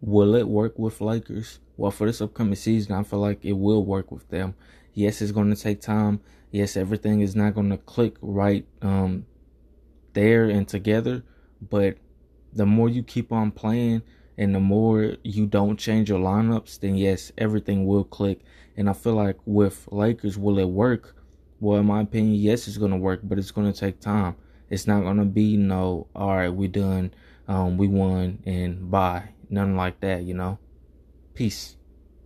will it work with Lakers? Well, for this upcoming season, I feel like it will work with them. Yes, it's going to take time. Yes, everything is not going to click right um, there and together. But the more you keep on playing and the more you don't change your lineups, then yes, everything will click. And I feel like with Lakers, will it work? Well, in my opinion, yes, it's going to work, but it's going to take time. It's not going to be no, all right, we done, um, we won, and bye. Nothing like that, you know? Peace.